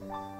Bye.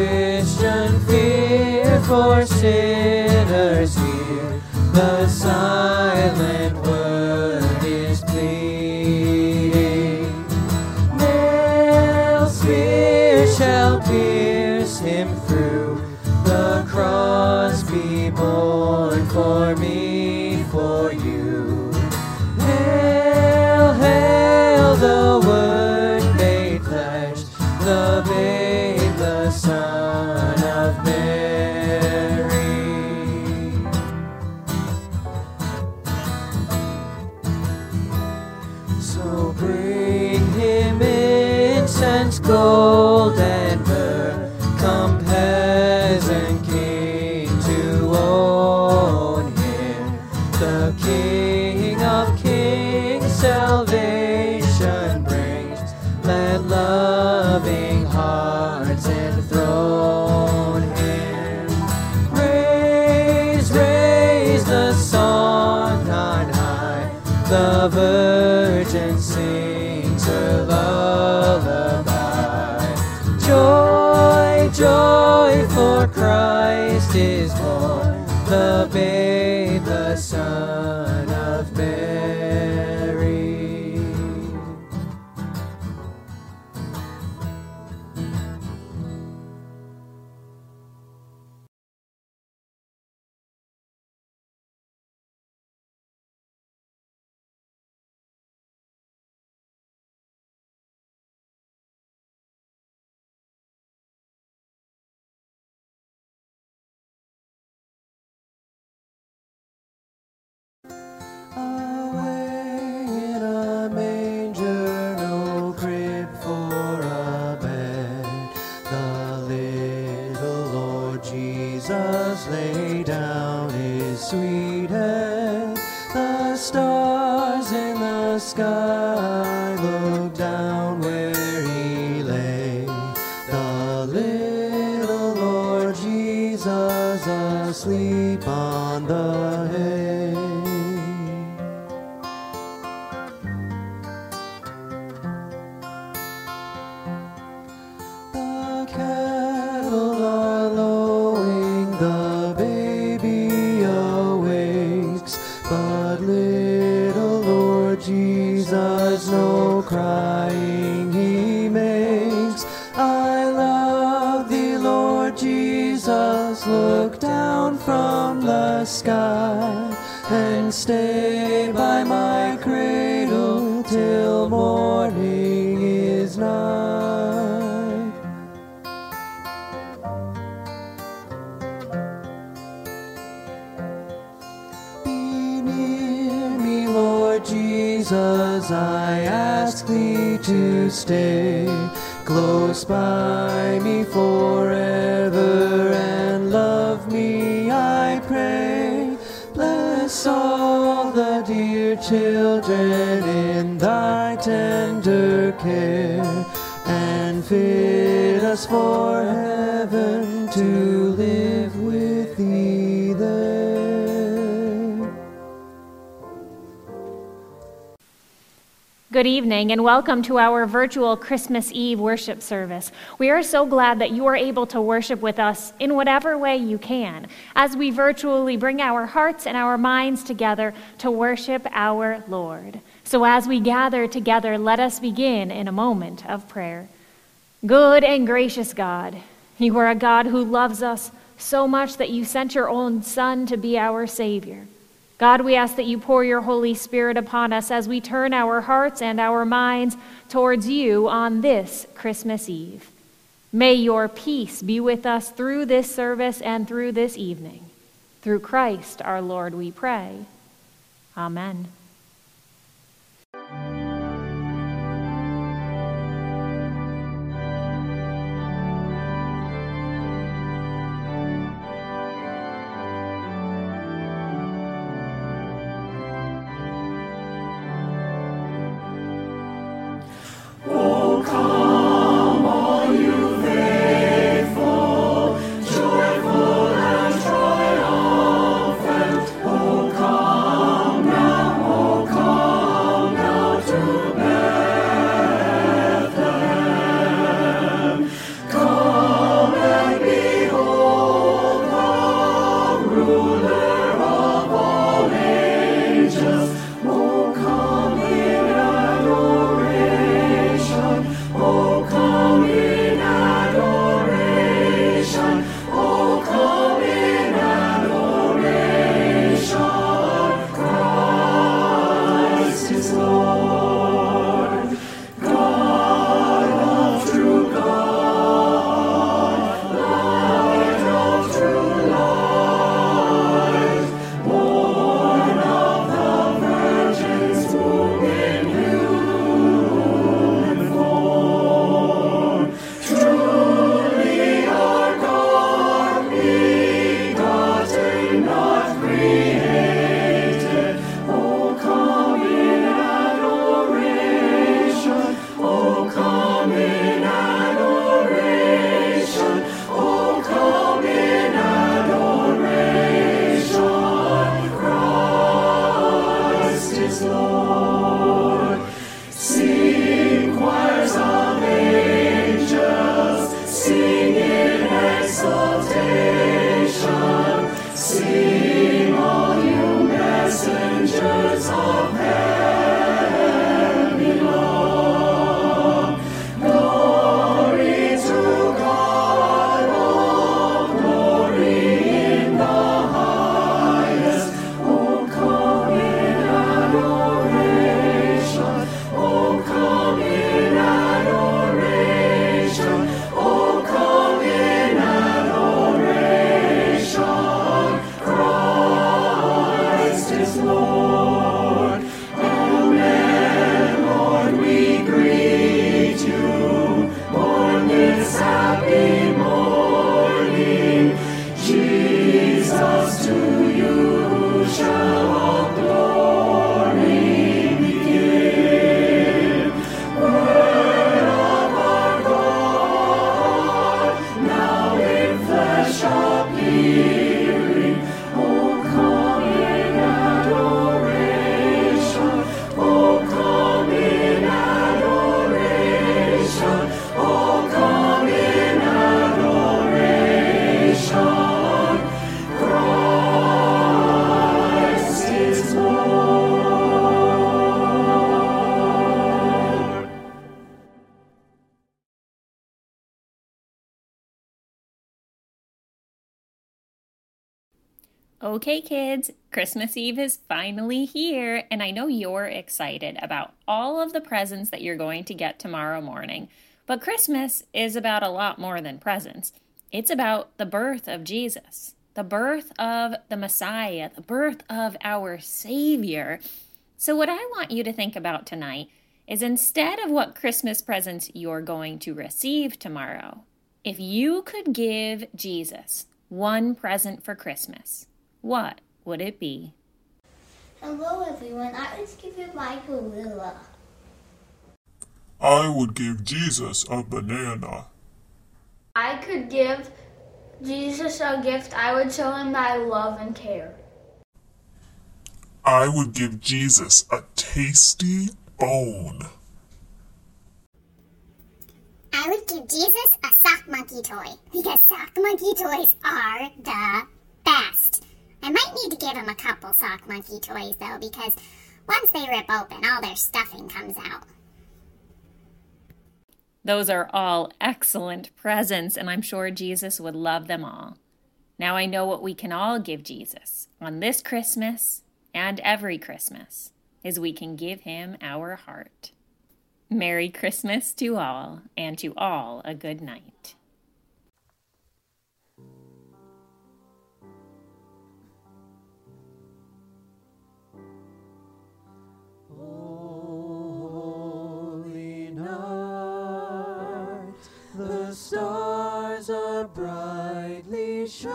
Christian fear for sinners here, the silent. Jesus, I ask thee to stay close by me forever and love me, I pray. Bless all the dear children in thy tender care and fit us for heaven to Good evening and welcome to our virtual Christmas Eve worship service. We are so glad that you are able to worship with us in whatever way you can as we virtually bring our hearts and our minds together to worship our Lord. So as we gather together, let us begin in a moment of prayer. Good and gracious God, you are a God who loves us so much that you sent your own Son to be our Savior. God, we ask that you pour your Holy Spirit upon us as we turn our hearts and our minds towards you on this Christmas Eve. May your peace be with us through this service and through this evening. Through Christ our Lord, we pray. Amen. Okay, kids, Christmas Eve is finally here, and I know you're excited about all of the presents that you're going to get tomorrow morning. But Christmas is about a lot more than presents. It's about the birth of Jesus, the birth of the Messiah, the birth of our Savior. So, what I want you to think about tonight is instead of what Christmas presents you're going to receive tomorrow, if you could give Jesus one present for Christmas, what would it be? Hello, everyone. I would give you my gorilla. I would give Jesus a banana. I could give Jesus a gift. I would show him my love and care. I would give Jesus a tasty bone. I would give Jesus a sock monkey toy because sock monkey toys are the best. I might need to give him a couple sock monkey toys though because once they rip open, all their stuffing comes out. Those are all excellent presents, and I'm sure Jesus would love them all. Now I know what we can all give Jesus on this Christmas and every Christmas is we can give him our heart. Merry Christmas to all, and to all a good night. Night, the stars are brightly shining.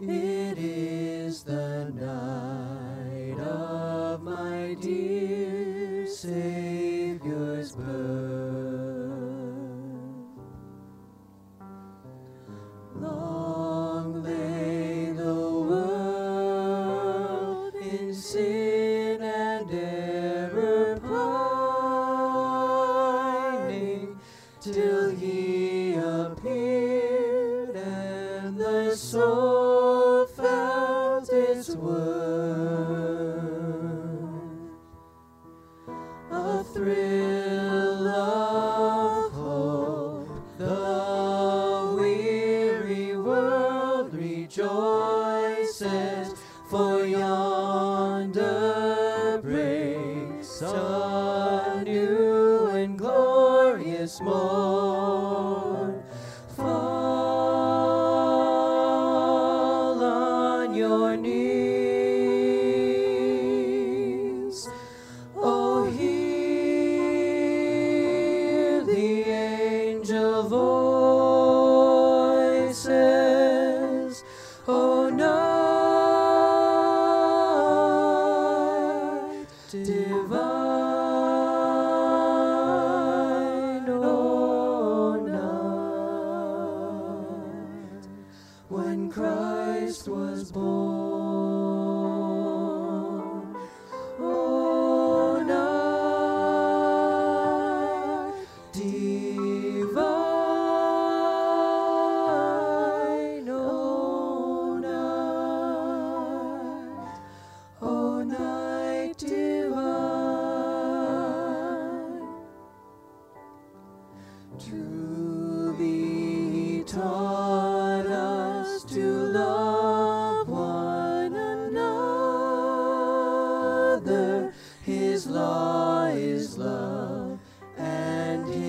It is the night of my dear Savior's birth.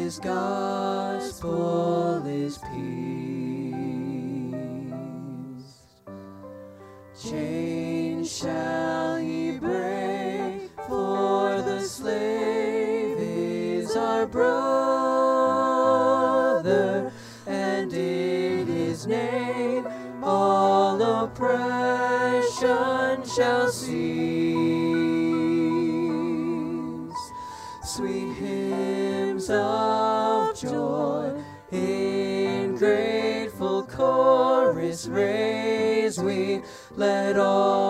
His gospel is peace. Chains shall he break, for the slave is our brother, and in his name all oppression shall cease. Let all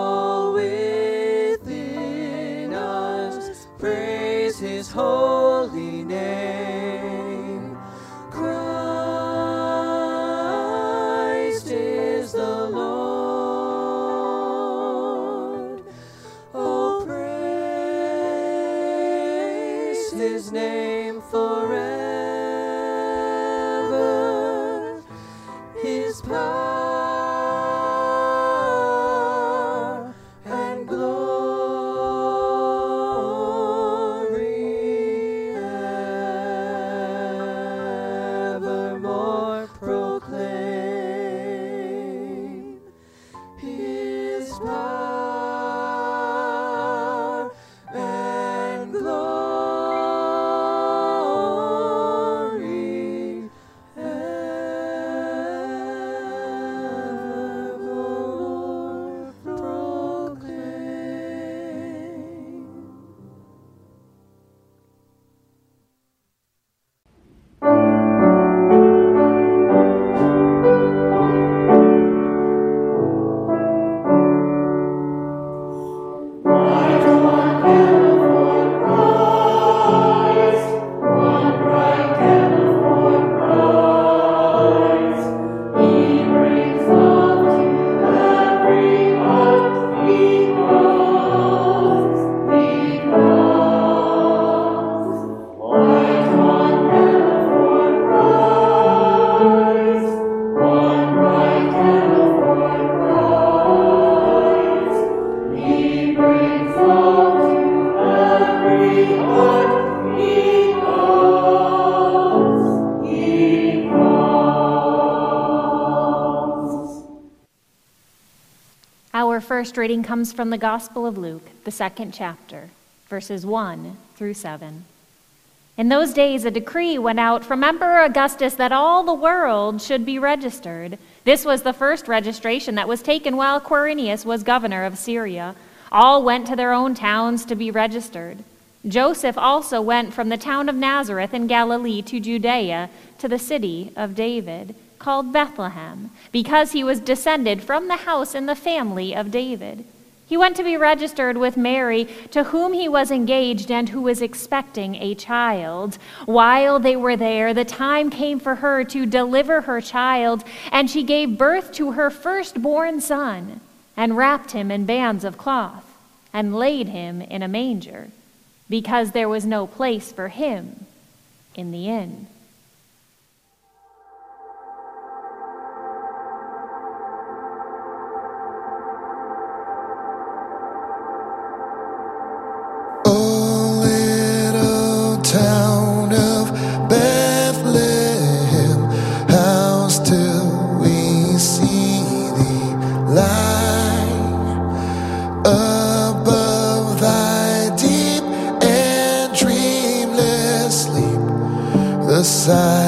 reading comes from the Gospel of Luke, the second chapter, verses 1 through 7. In those days, a decree went out from Emperor Augustus that all the world should be registered. This was the first registration that was taken while Quirinius was governor of Syria. All went to their own towns to be registered. Joseph also went from the town of Nazareth in Galilee to Judea, to the city of David, called Bethlehem, because he was descended from the house and the family of David. He went to be registered with Mary, to whom he was engaged and who was expecting a child. While they were there, the time came for her to deliver her child, and she gave birth to her firstborn son, and wrapped him in bands of cloth, and laid him in a manger, because there was no place for him in the inn. Silent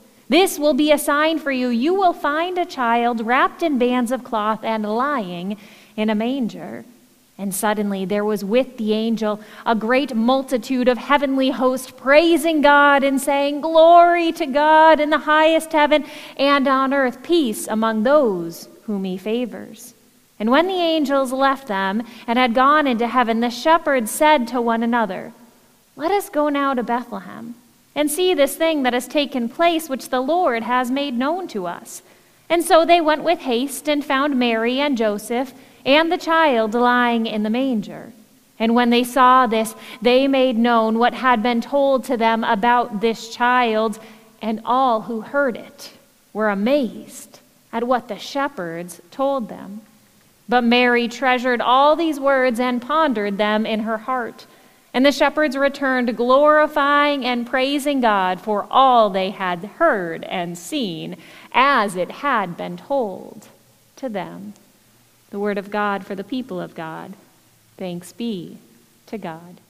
This will be a sign for you. You will find a child wrapped in bands of cloth and lying in a manger. And suddenly there was with the angel a great multitude of heavenly hosts praising God and saying, Glory to God in the highest heaven, and on earth peace among those whom he favors. And when the angels left them and had gone into heaven, the shepherds said to one another, Let us go now to Bethlehem and see this thing that has taken place, which the Lord has made known to us. And so they went with haste and found Mary and Joseph and the child lying in the manger. And when they saw this, they made known what had been told to them about this child, and all who heard it were amazed at what the shepherds told them. But Mary treasured all these words and pondered them in her heart. And the shepherds returned, glorifying and praising God for all they had heard and seen, as it had been told to them. The word of God for the people of God. Thanks be to God.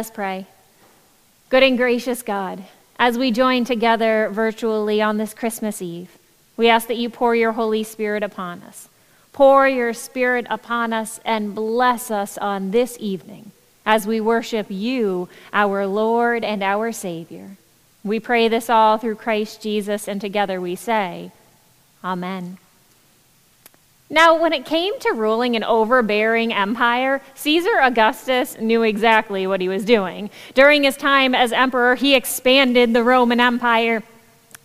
Us pray. Good and gracious God, as we join together virtually on this Christmas Eve, we ask that you pour your Holy Spirit upon us. Pour your Spirit upon us and bless us on this evening as we worship you, our Lord and our Savior. We pray this all through Christ Jesus, and together we say, Amen. Now, when it came to ruling an overbearing empire, Caesar Augustus knew exactly what he was doing. During his time as emperor, he expanded the Roman Empire.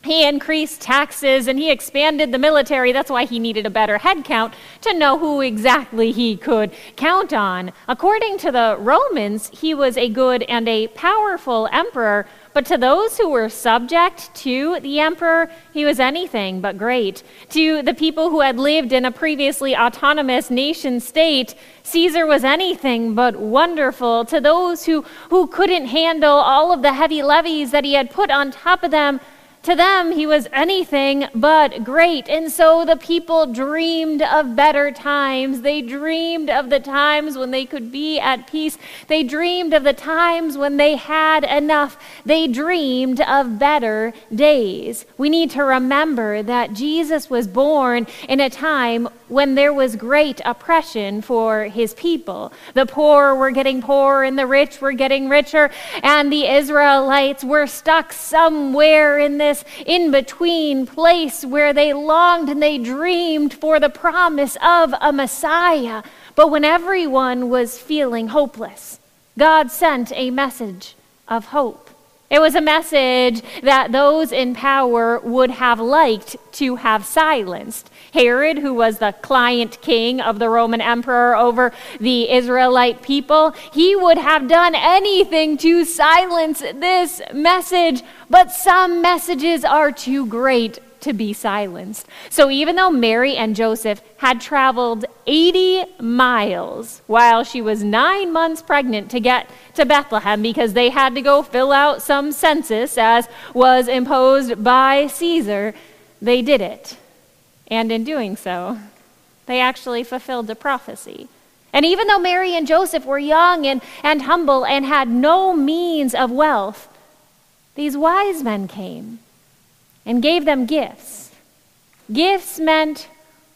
He increased taxes and he expanded the military. That's why he needed a better head count to know who exactly he could count on. According to the Romans, he was a good and a powerful emperor, but to those who were subject to the emperor, he was anything but great. To the people who had lived in a previously autonomous nation state, Caesar was anything but wonderful. To those who, who couldn't handle all of the heavy levies that he had put on top of them, To them, he was anything but great. And so the people dreamed of better times. They dreamed of the times when they could be at peace. They dreamed of the times when they had enough. They dreamed of better days. We need to remember that Jesus was born in a time when there was great oppression for his people. The poor were getting poorer and the rich were getting richer, and the Israelites were stuck somewhere in this in between place where they longed and they dreamed for the promise of a Messiah. But when everyone was feeling hopeless, God sent a message of hope. It was a message that those in power would have liked to have silenced. Herod, who was the client king of the Roman emperor over the Israelite people, he would have done anything to silence this message, but some messages are too great to be silenced. So even though Mary and Joseph had traveled 80 miles while she was nine months pregnant to get to Bethlehem because they had to go fill out some census as was imposed by Caesar, they did it. And in doing so, they actually fulfilled the prophecy. And even though Mary and Joseph were young and, and humble and had no means of wealth, these wise men came and gave them gifts. Gifts meant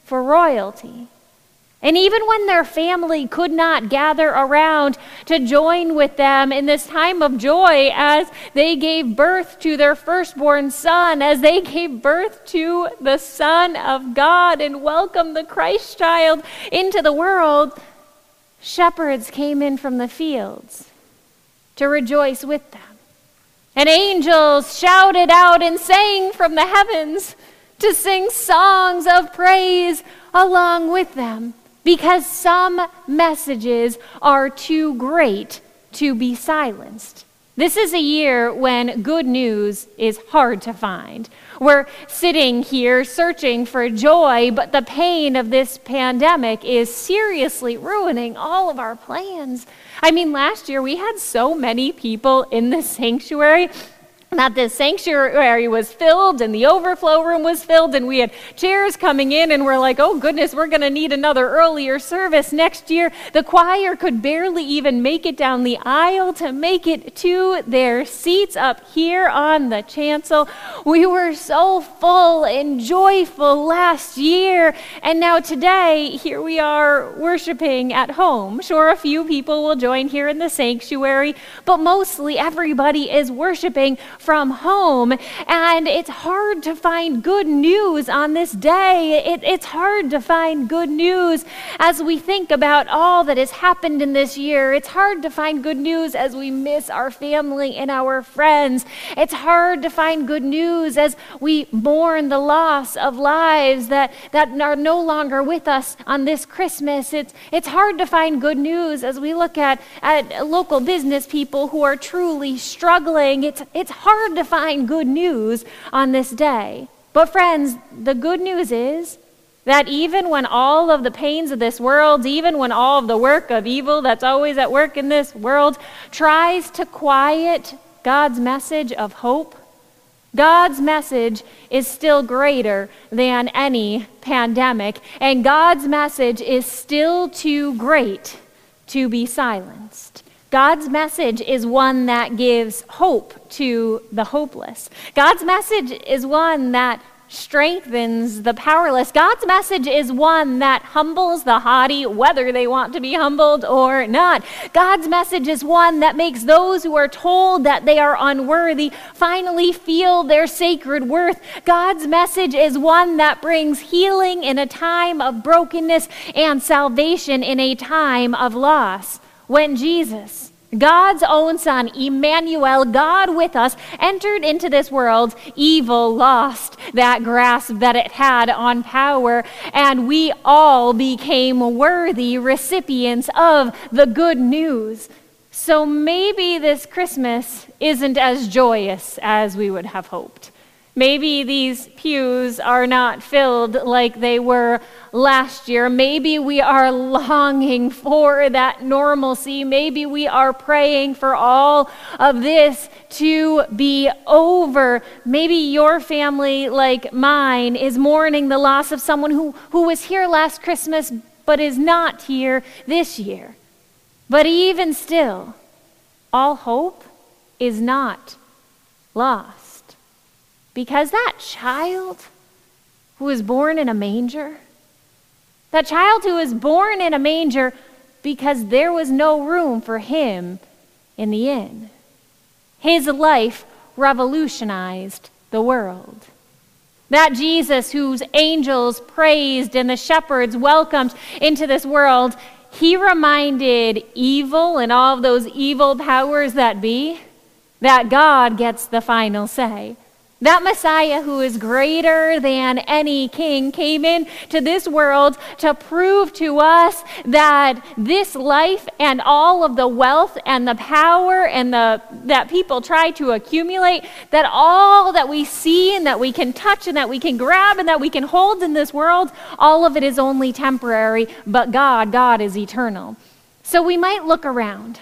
for royalty. And even when their family could not gather around to join with them in this time of joy as they gave birth to their firstborn son, as they gave birth to the Son of God and welcomed the Christ child into the world, shepherds came in from the fields to rejoice with them. And angels shouted out and sang from the heavens to sing songs of praise along with them because some messages are too great to be silenced. This is a year when good news is hard to find. We're sitting here searching for joy, but the pain of this pandemic is seriously ruining all of our plans. I mean, last year we had so many people in the sanctuary that the sanctuary was filled and the overflow room was filled and we had chairs coming in and we're like oh goodness we're going to need another earlier service next year. The choir could barely even make it down the aisle to make it to their seats up here on the chancel. We were so full and joyful last year. And now today here we are worshiping at home. Sure a few people will join here in the sanctuary but mostly everybody is worshiping from home. And it's hard to find good news on this day. It, it's hard to find good news as we think about all that has happened in this year. It's hard to find good news as we miss our family and our friends. It's hard to find good news as we mourn the loss of lives that, that are no longer with us on this Christmas. It's, it's hard to find good news as we look at, at local business people who are truly struggling. It's, it's hard hard to find good news on this day. But, friends, the good news is that even when all of the pains of this world, even when all of the work of evil that's always at work in this world tries to quiet God's message of hope, God's message is still greater than any pandemic, and God's message is still too great to be silenced. God's message is one that gives hope to the hopeless. God's message is one that strengthens the powerless. God's message is one that humbles the haughty, whether they want to be humbled or not. God's message is one that makes those who are told that they are unworthy finally feel their sacred worth. God's message is one that brings healing in a time of brokenness and salvation in a time of loss when Jesus, God's own Son, Emmanuel, God with us, entered into this world, evil lost that grasp that it had on power, and we all became worthy recipients of the good news. So maybe this Christmas isn't as joyous as we would have hoped. Maybe these pews are not filled like they were last year. Maybe we are longing for that normalcy. Maybe we are praying for all of this to be over. Maybe your family, like mine, is mourning the loss of someone who, who was here last Christmas but is not here this year. But even still, all hope is not lost. Because that child who was born in a manger, that child who was born in a manger because there was no room for him in the inn, his life revolutionized the world. That Jesus, whose angels praised and the shepherds welcomed into this world, he reminded evil and all of those evil powers that be that God gets the final say. That Messiah, who is greater than any king, came into this world to prove to us that this life and all of the wealth and the power and the that people try to accumulate, that all that we see and that we can touch and that we can grab and that we can hold in this world, all of it is only temporary, but God, God is eternal. So we might look around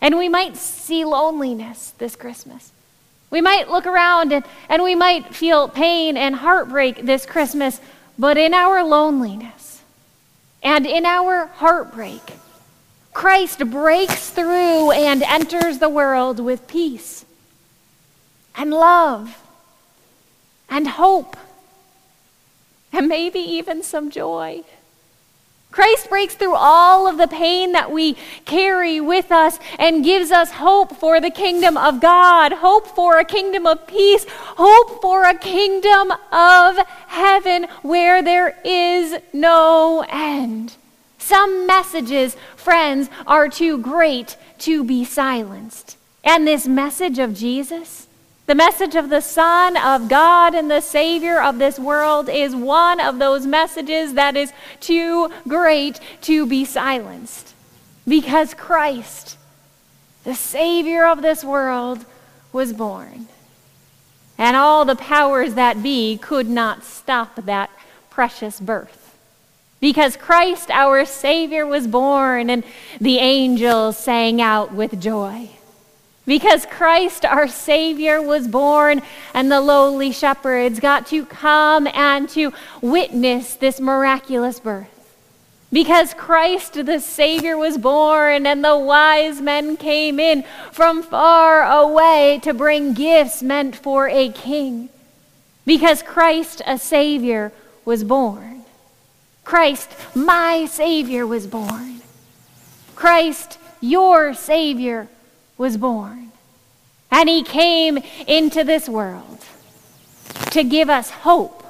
and we might see loneliness this Christmas. We might look around and, and we might feel pain and heartbreak this Christmas, but in our loneliness and in our heartbreak, Christ breaks through and enters the world with peace and love and hope and maybe even some joy. Christ breaks through all of the pain that we carry with us and gives us hope for the kingdom of God, hope for a kingdom of peace, hope for a kingdom of heaven where there is no end. Some messages, friends, are too great to be silenced. And this message of Jesus, the message of the Son of God and the Savior of this world is one of those messages that is too great to be silenced. Because Christ, the Savior of this world, was born. And all the powers that be could not stop that precious birth. Because Christ, our Savior, was born, and the angels sang out with joy. Because Christ, our Savior, was born, and the lowly shepherds got to come and to witness this miraculous birth. Because Christ, the Savior, was born, and the wise men came in from far away to bring gifts meant for a king. Because Christ, a Savior, was born. Christ, my Savior, was born. Christ, your Savior, was born. And he came into this world to give us hope,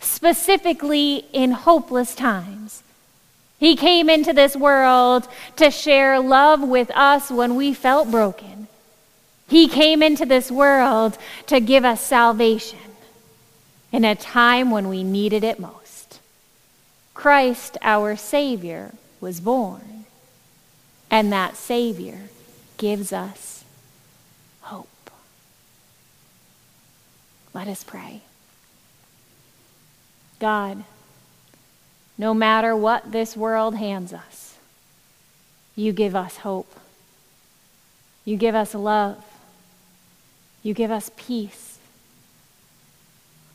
specifically in hopeless times. He came into this world to share love with us when we felt broken. He came into this world to give us salvation in a time when we needed it most. Christ, our Savior, was born, and that Savior gives us hope. Let us pray. God, no matter what this world hands us, you give us hope. You give us love. You give us peace.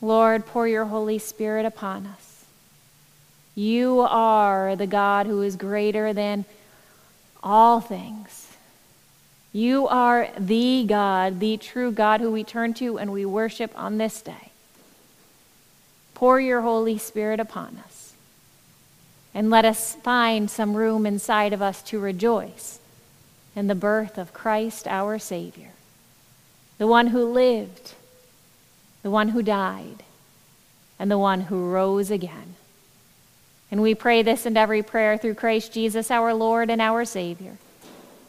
Lord, pour your Holy Spirit upon us. You are the God who is greater than all things. You are the God, the true God who we turn to and we worship on this day. Pour your Holy Spirit upon us and let us find some room inside of us to rejoice in the birth of Christ our Savior, the one who lived, the one who died, and the one who rose again. And we pray this and every prayer through Christ Jesus our Lord and our Savior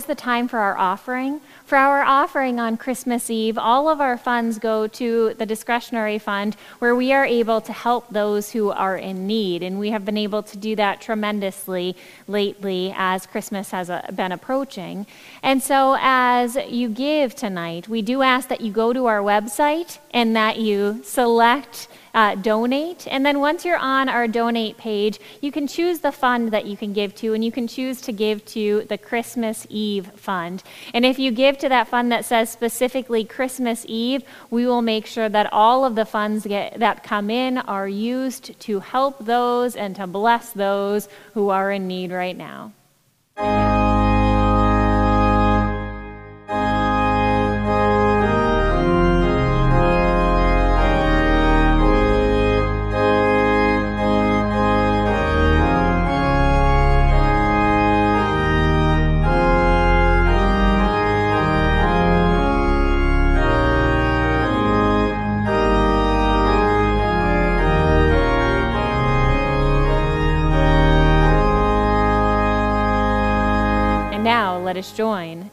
Is the time for our offering. For our offering on Christmas Eve, all of our funds go to the discretionary fund where we are able to help those who are in need. And we have been able to do that tremendously lately as Christmas has uh, been approaching. And so, as you give tonight, we do ask that you go to our website and that you select uh, donate. And then once you're on our donate page, you can choose the fund that you can give to, and you can choose to give to the Christmas Eve fund. And if you give to that fund that says specifically Christmas Eve, we will make sure that all of the funds get, that come in are used to help those and to bless those who are in need right now.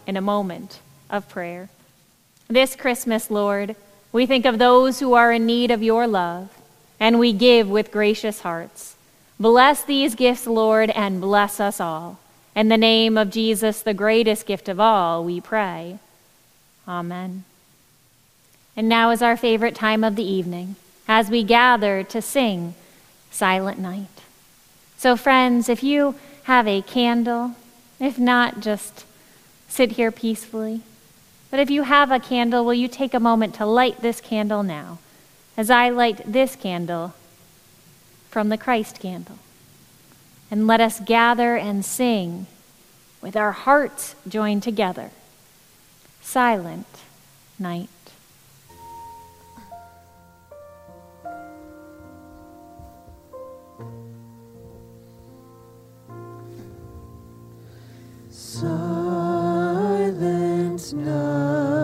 In a moment of prayer. This Christmas, Lord, we think of those who are in need of your love, and we give with gracious hearts. Bless these gifts, Lord, and bless us all. In the name of Jesus, the greatest gift of all, we pray. Amen. And now is our favorite time of the evening as we gather to sing Silent Night. So, friends, if you have a candle, if not, just sit here peacefully. But if you have a candle, will you take a moment to light this candle now, as I light this candle from the Christ candle? And let us gather and sing with our hearts joined together. Silent night. Silent night,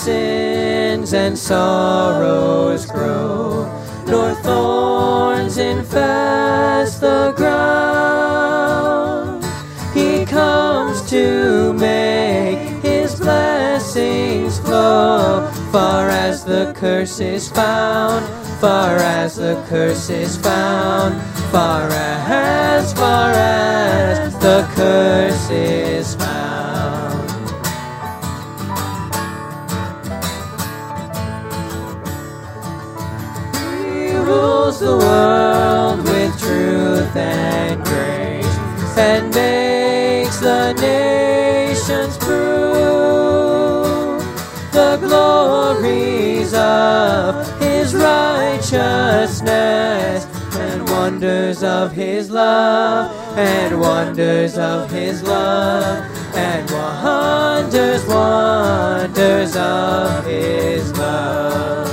sins and sorrows grow, nor thorns infest the ground. He comes to make his blessings flow, far as the curse is found, far as the curse is found, far as, far as the curse is glories of his righteousness and wonders of his love and wonders of his love and wonders, wonders of his love.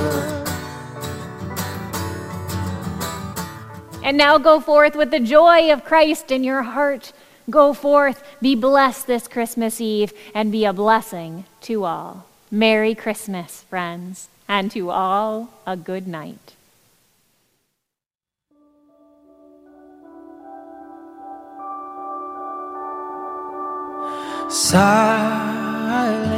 And now go forth with the joy of Christ in your heart. Go forth, be blessed this Christmas Eve, and be a blessing to all. Merry Christmas, friends, and to all a good night. Silence.